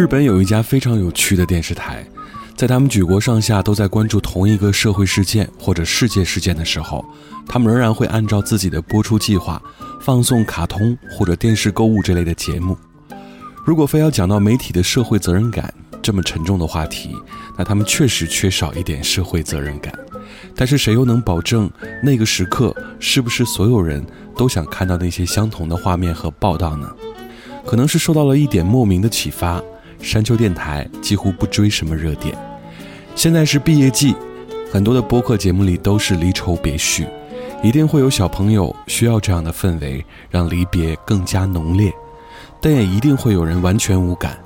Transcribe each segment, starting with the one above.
日本有一家非常有趣的电视台，在他们举国上下都在关注同一个社会事件或者世界事件的时候，他们仍然会按照自己的播出计划放送卡通或者电视购物这类的节目。如果非要讲到媒体的社会责任感这么沉重的话题，那他们确实缺少一点社会责任感。但是谁又能保证那个时刻是不是所有人都想看到那些相同的画面和报道呢？可能是受到了一点莫名的启发。山丘电台几乎不追什么热点。现在是毕业季，很多的播客节目里都是离愁别绪，一定会有小朋友需要这样的氛围，让离别更加浓烈，但也一定会有人完全无感。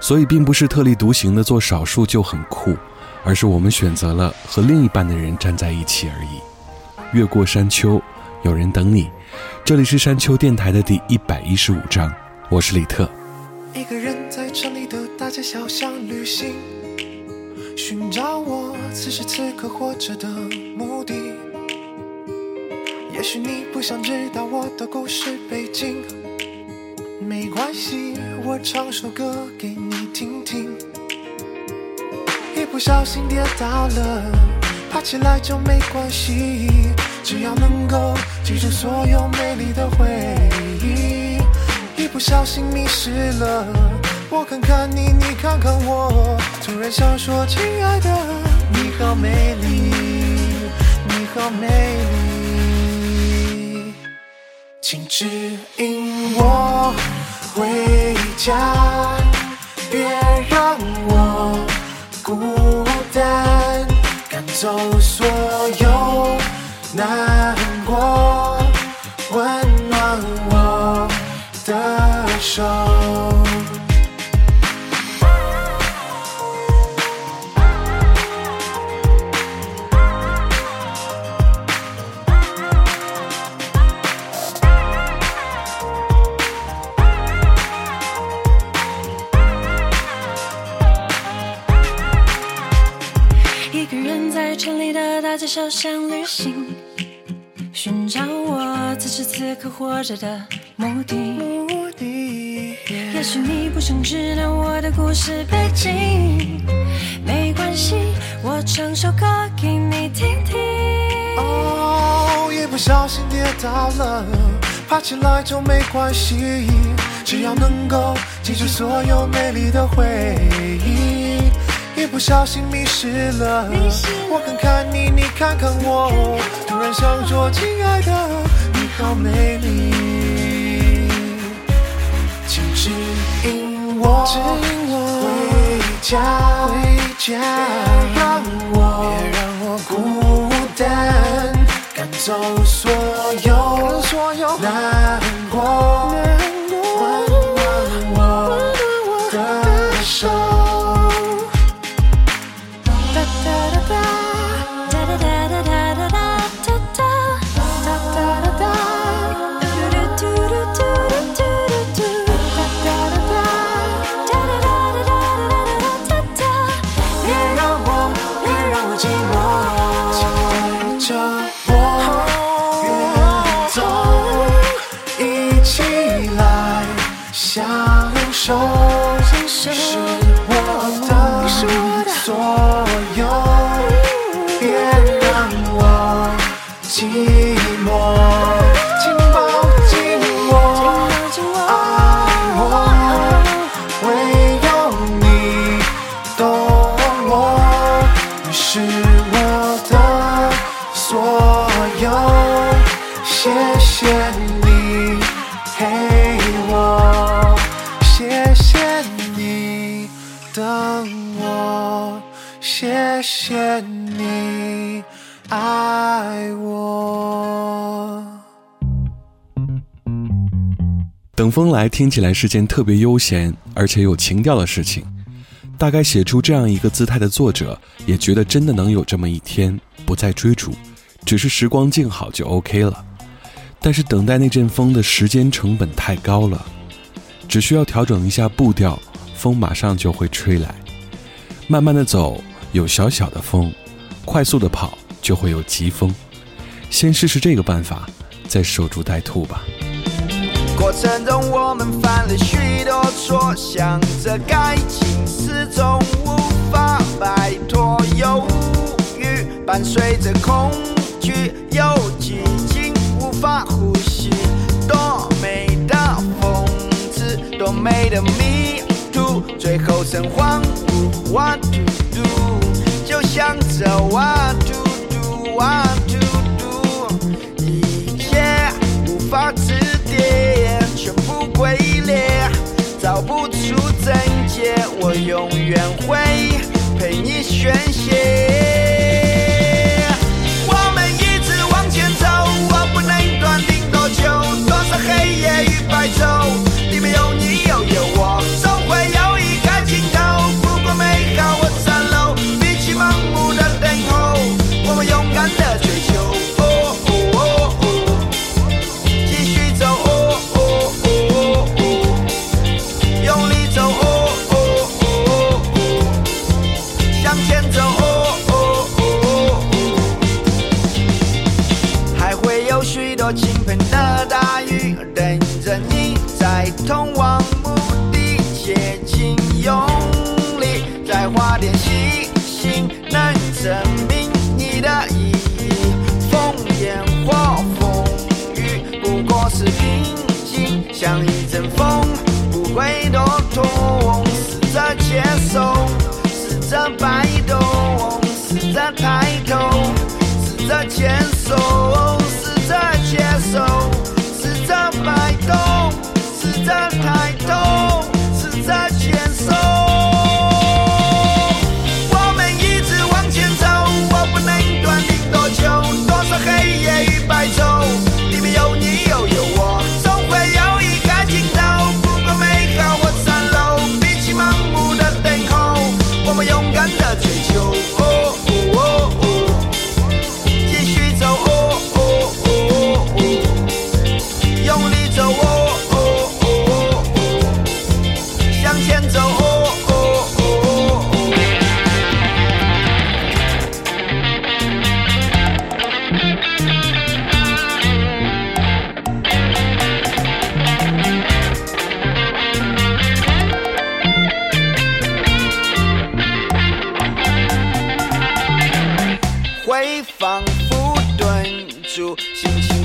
所以，并不是特立独行的做少数就很酷，而是我们选择了和另一半的人站在一起而已。越过山丘，有人等你。这里是山丘电台的第一百一十五章，我是李特。一个人在城里的大街小巷旅行，寻找我此时此刻活着的目的。也许你不想知道我的故事背景，没关系，我唱首歌给你听听。一不小心跌倒了，爬起来就没关系，只要能够记住所有美丽的回忆。不小心迷失了，我看看你，你看看我，突然想说，亲爱的，你好美丽，你好美丽，请指引我回家，别让我孤单，赶走所有难过，手。一个人在城里的大街小巷旅行，寻找我此时此刻活着的目的。也许你不想知道我的故事背景，没关系，我唱首歌给你听听。哦，一不小心跌倒了，爬起来就没关系，只要能够记住所有美丽的回忆。一不小心迷失了，我看看你，你看看我，突然想说，亲爱的，你好美丽，我，指引我回家，回家，别让我，别让我孤单，赶走所有难过，手是我的，你是我的。风来听起来是件特别悠闲而且有情调的事情。大概写出这样一个姿态的作者，也觉得真的能有这么一天，不再追逐，只是时光静好就 OK 了。但是等待那阵风的时间成本太高了，只需要调整一下步调，风马上就会吹来。慢慢的走有小小的风，快速的跑就会有疾风。先试试这个办法，再守株待兔吧。过程中我们犯了许多错，想着改进，始终无法摆脱忧郁，伴随着恐惧，有激情，无法呼吸。多美的讽刺，多美的迷途，最后成荒芜。What to do？就想着 What to do？What to do？一切无法止，龟裂，找不出症结，我永远会陪你宣泄。痛。试着牵手，试着摆动，试着抬头，试着牵手，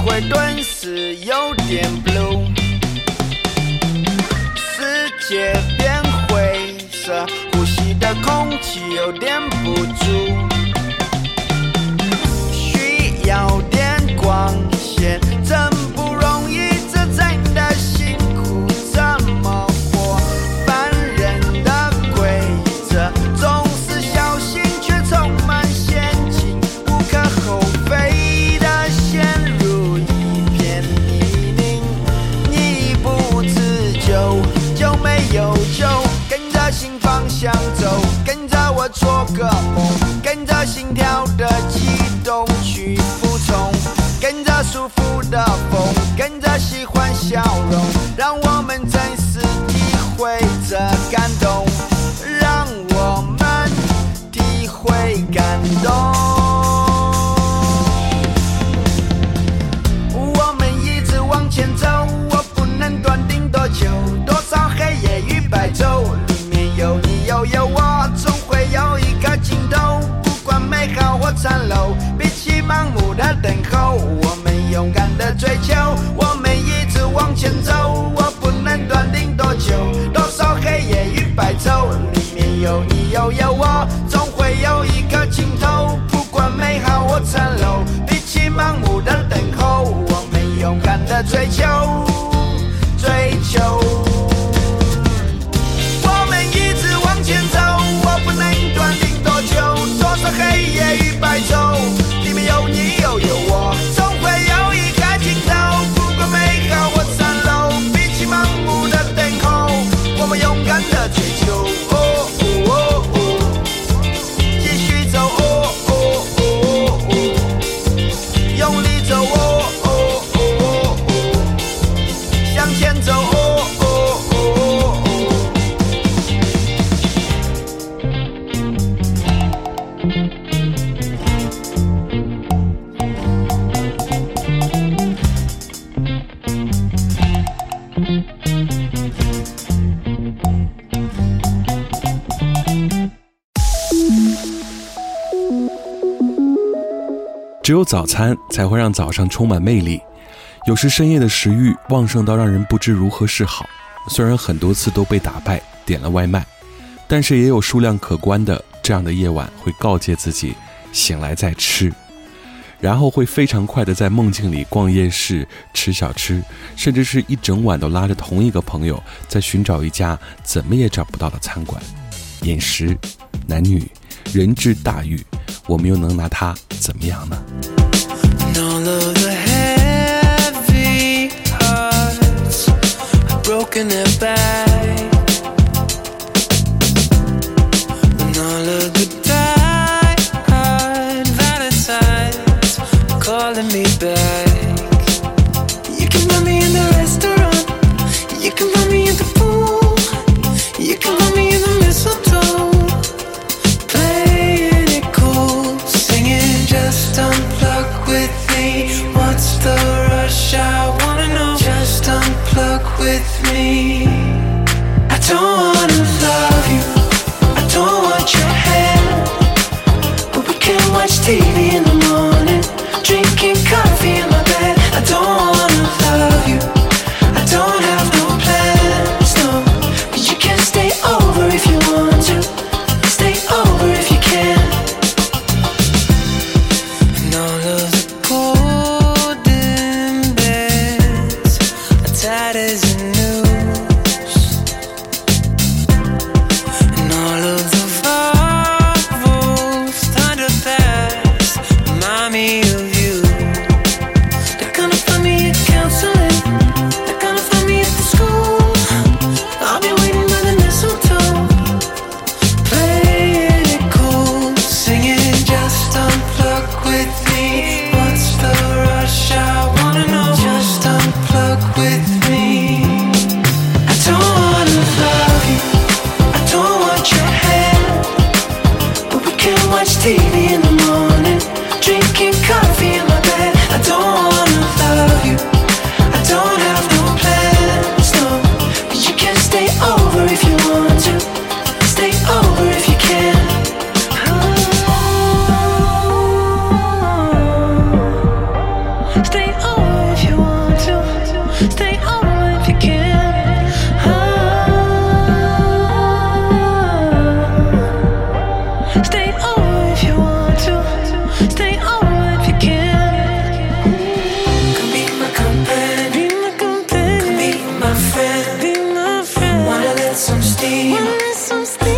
会顿时有点 blue，世界变灰色，呼吸的空气有点不足，需要点光。做我们一直往前走我早餐才会让早上充满魅力。有时深夜的食欲旺盛到让人不知如何是好，虽然很多次都被打败，点了外卖。但是也有数量可观的这样的夜晚，会告诫自己醒来再吃，然后会非常快地在梦境里逛夜市、吃小吃，甚至是一整晚都拉着同一个朋友在寻找一家怎么也找不到的餐馆。饮食：男女人之大欲，我们又能拿它怎么样呢？taking it back TV in the morning, drinking coffee. some steam.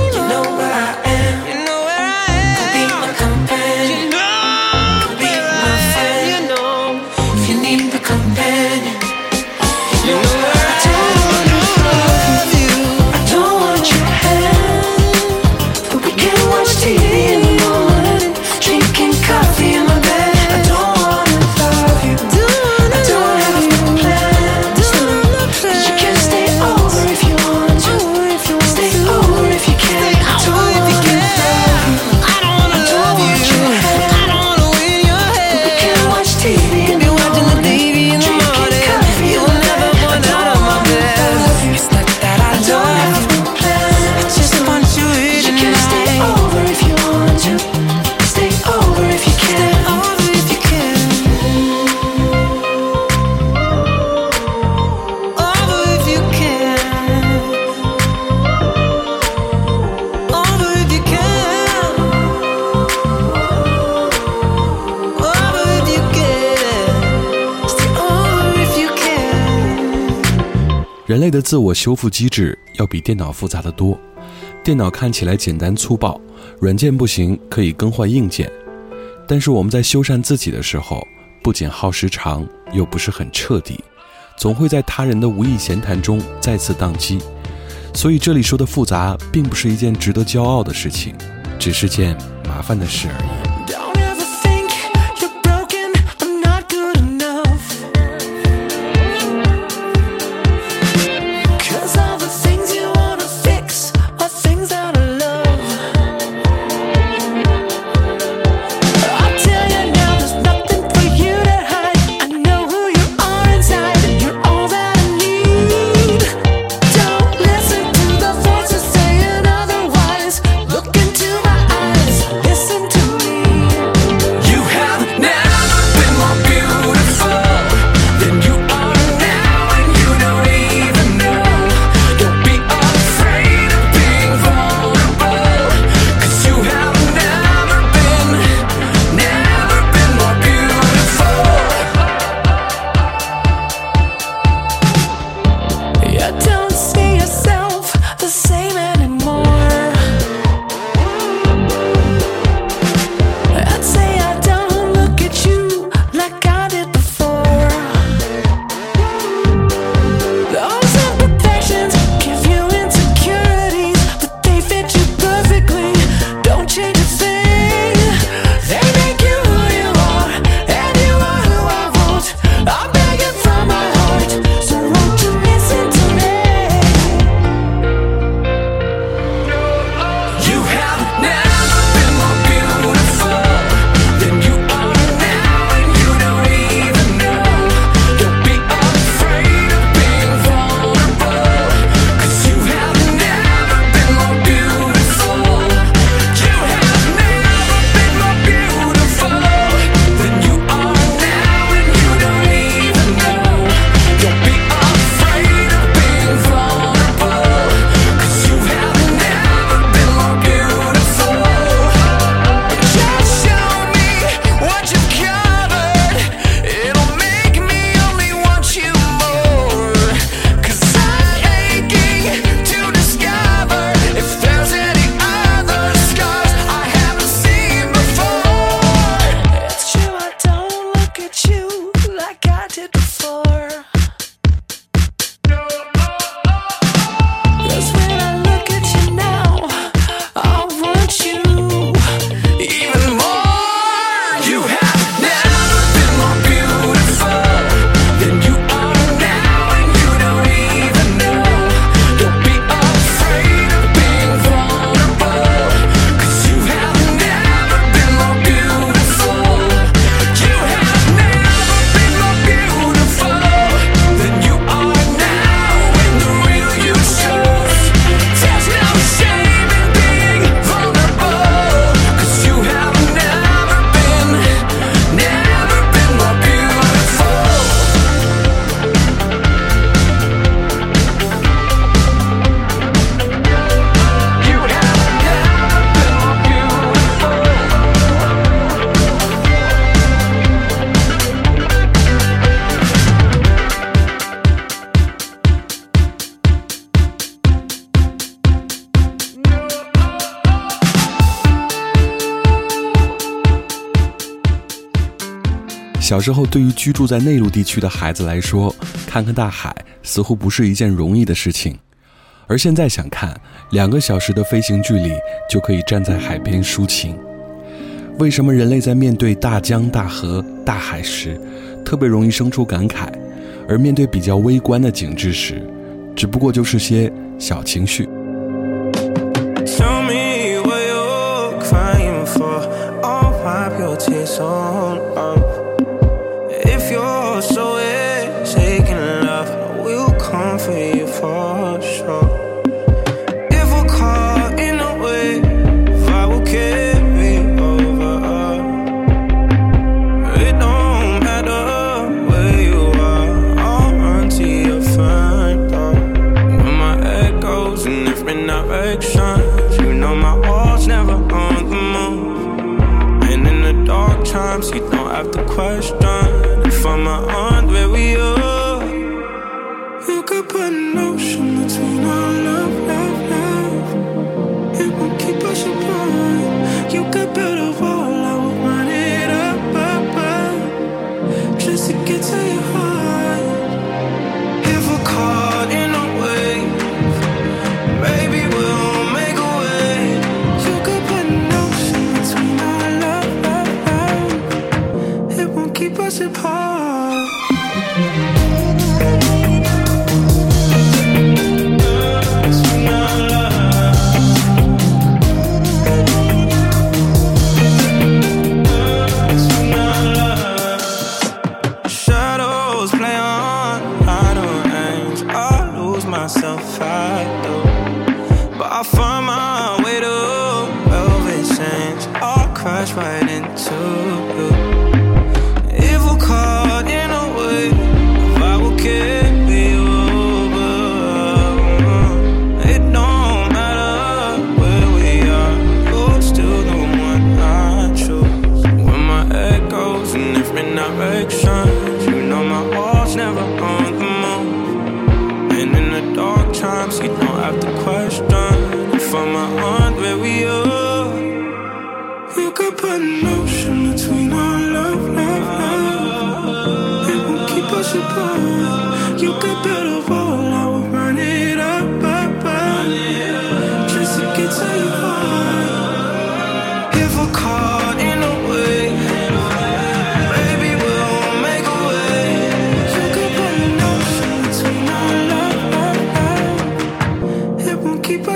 类的自我修复机制要比电脑复杂的多。电脑看起来简单粗暴，软件不行可以更换硬件，但是我们在修缮自己的时候，不仅耗时长，又不是很彻底，总会在他人的无意闲谈中再次宕机。所以这里说的复杂，并不是一件值得骄傲的事情，只是件麻烦的事而已。时候，对于居住在内陆地区的孩子来说，看看大海似乎不是一件容易的事情。而现在想看，两个小时的飞行距离就可以站在海边抒情。为什么人类在面对大江大河、大海时，特别容易生出感慨，而面对比较微观的景致时，只不过就是些小情绪？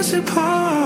Us apart.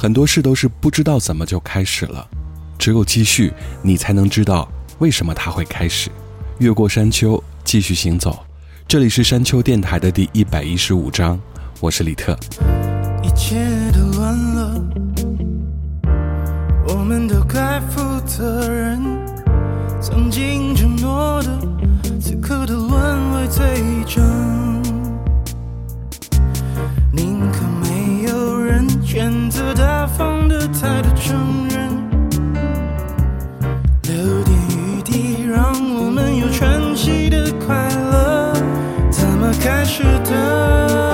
很多事都是不知道怎么就开始了。只有继续你才能知道为什么它会开始。越过山丘继续行走。这里是山丘电台的第一百一十五章我是李特。一切都乱了我们都该负责任。曾经承诺的此刻都沦为罪证选择大方的，态度承认，留点余地，让我们有喘息的快乐。怎么开始的？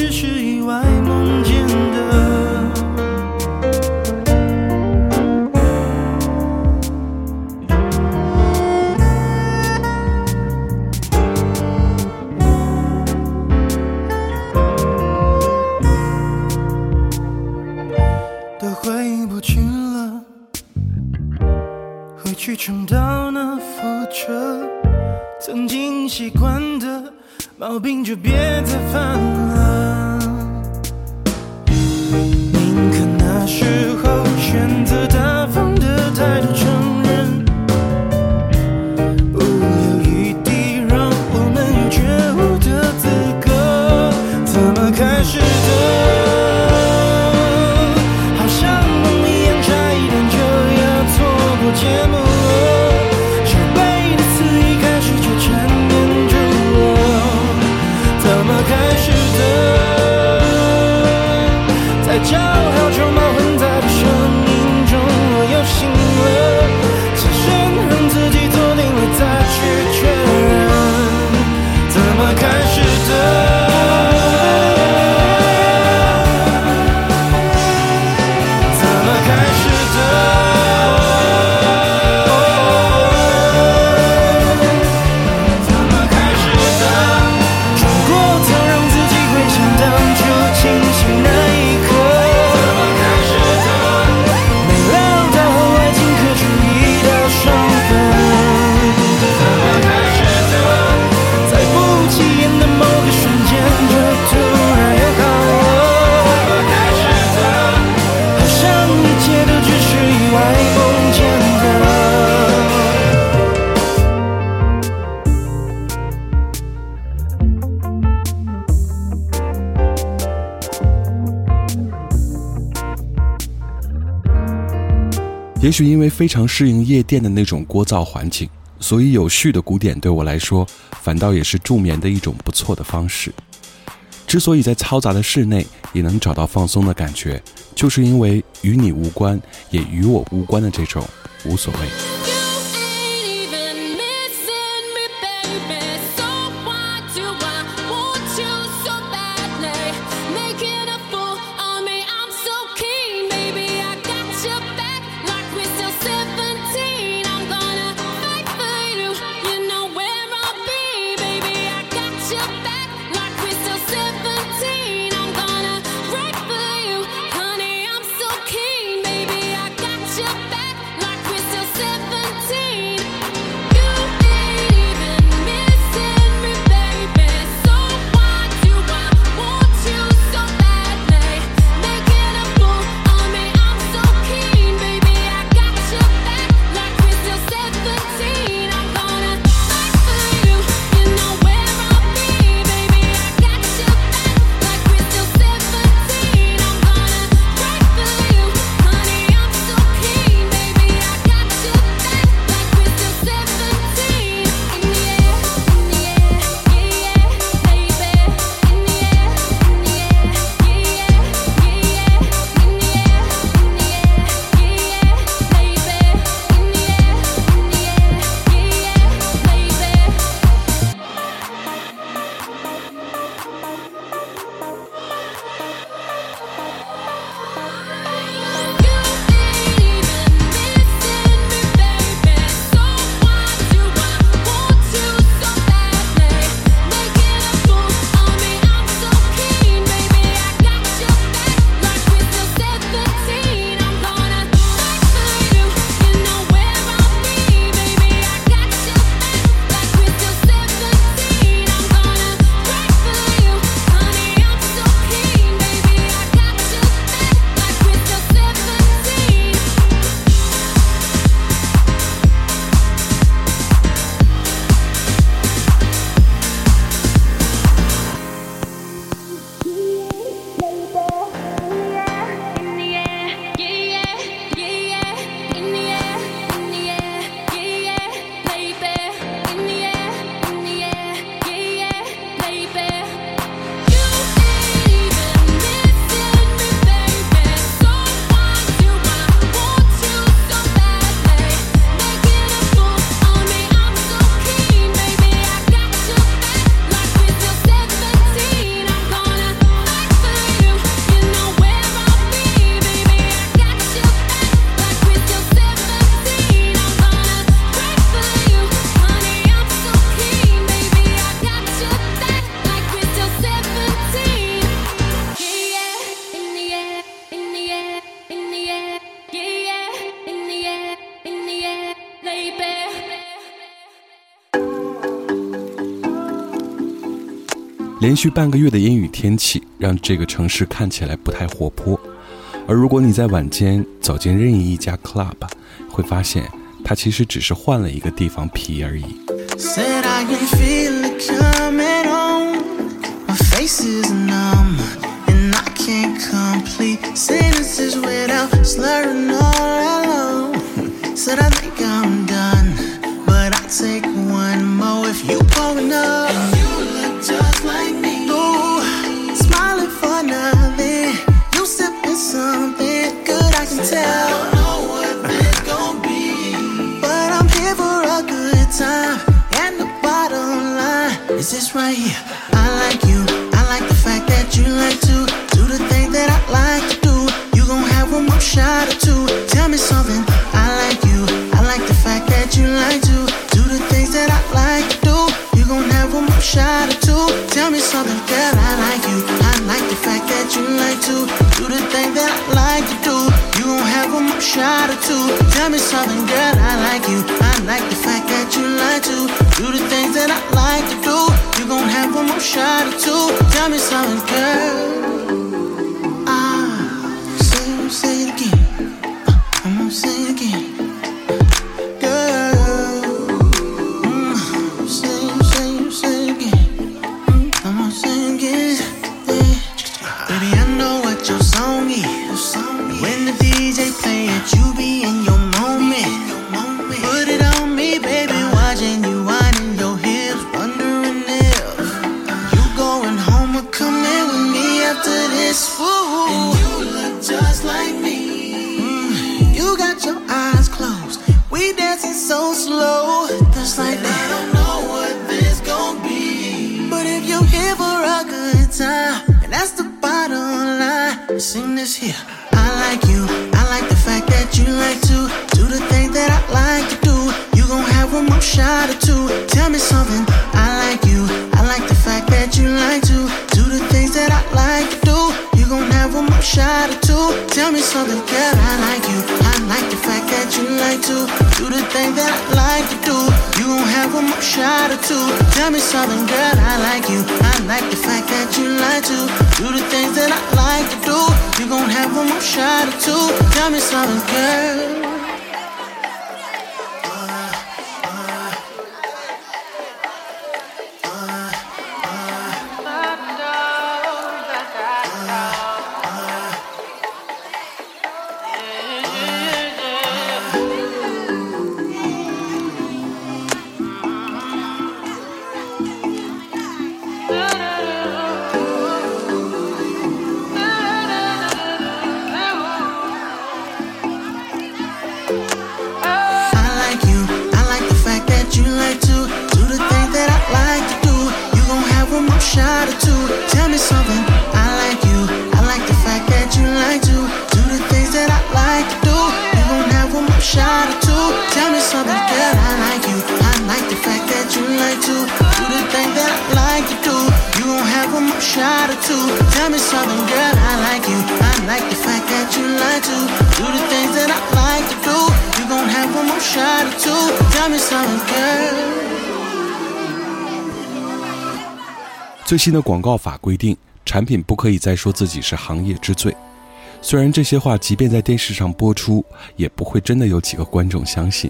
只是一是因为非常适应夜店的那种聒噪环境，所以有序的古典对我来说反倒也是助眠的一种不错的方式。之所以在嘈杂的室内也能找到放松的感觉，就是因为与你无关，也与我无关的这种无所谓。连续半个月的阴雨天气让这个城市看起来不太活泼，而如果你在晚间走进任意一家 club，会发现它其实只是换了一个地方皮而已。Shot or two. Tell me something, girl. I like you. I like the fact that you like to do the things that I like to do. You gon' have one more shot or two. Tell me something, girl. Do the things that I like to do. You gon' have one more shot or two. Tell me something, girl. 最新的广告法规定，产品不可以再说自己是行业之最。虽然这些话即便在电视上播出，也不会真的有几个观众相信。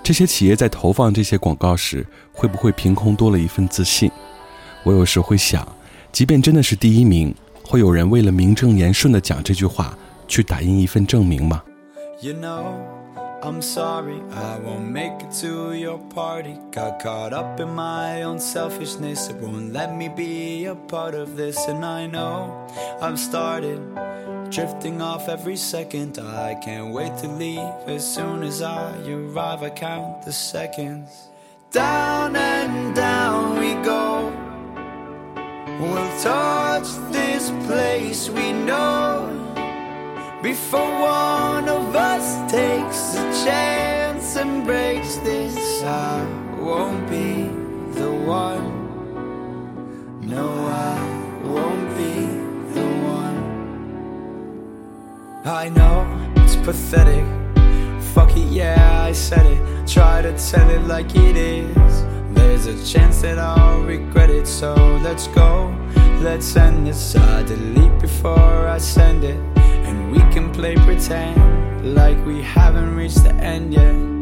这些企业在投放这些广告时，会不会凭空多了一份自信？我有时会想，即便真的是第一名，会有人为了名正言顺地讲这句话，去打印一份证明吗？You know, I'm sorry, I won't make it to your party. Got caught up in my own selfishness, it won't let me be a part of this. And I know I've started drifting off every second. I can't wait to leave as soon as I arrive. I count the seconds. Down and down we go. We'll touch this place we know. Before one of us takes a chance and breaks this, I won't be the one. No, I won't be the one. I know it's pathetic. Fuck it, yeah, I said it. Try to tell it like it is. There's a chance that I'll regret it. So let's go, let's end this. I delete before I send it, and we can play pretend like we haven't reached the end yet.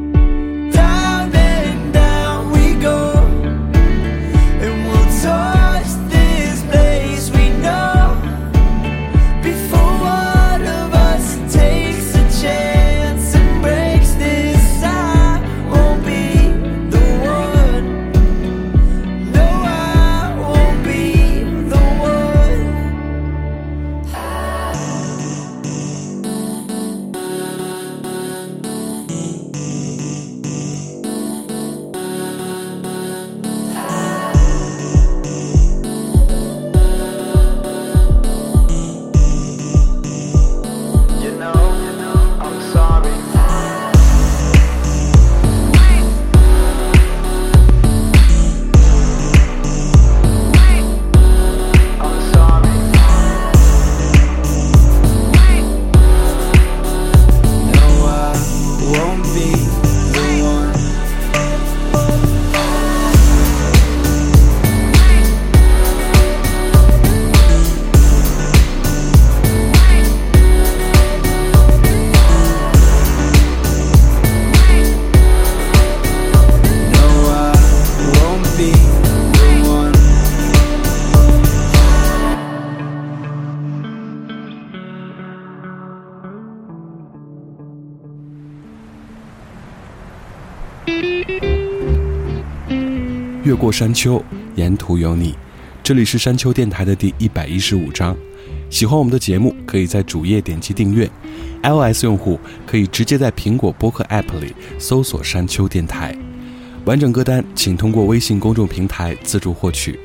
越过山丘，沿途有你。这里是山丘电台的第一百一十五章。喜欢我们的节目，可以在主页点击订阅。iOS 用户可以直接在苹果播客 App 里搜索“山丘电台”。完整歌单请通过微信公众平台自助获取。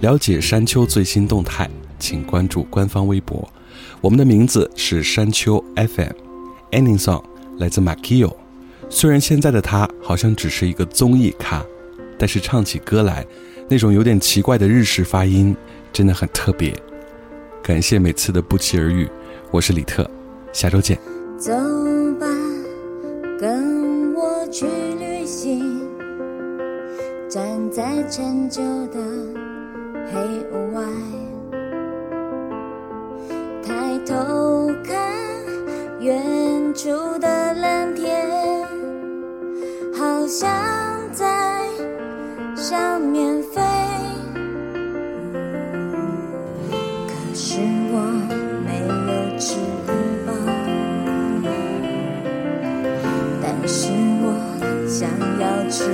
了解山丘最新动态，请关注官方微博。我们的名字是山丘 FM。Ending song 来自 Makio。虽然现在的他好像只是一个综艺咖，但是唱起歌来，那种有点奇怪的日式发音真的很特别。感谢每次的不期而遇，我是李特，下周见。走吧，跟我去旅行，站在陈旧的黑屋外，抬头看远处的蓝天，好像在上面飞。可是我没有翅膀，但是我想要翅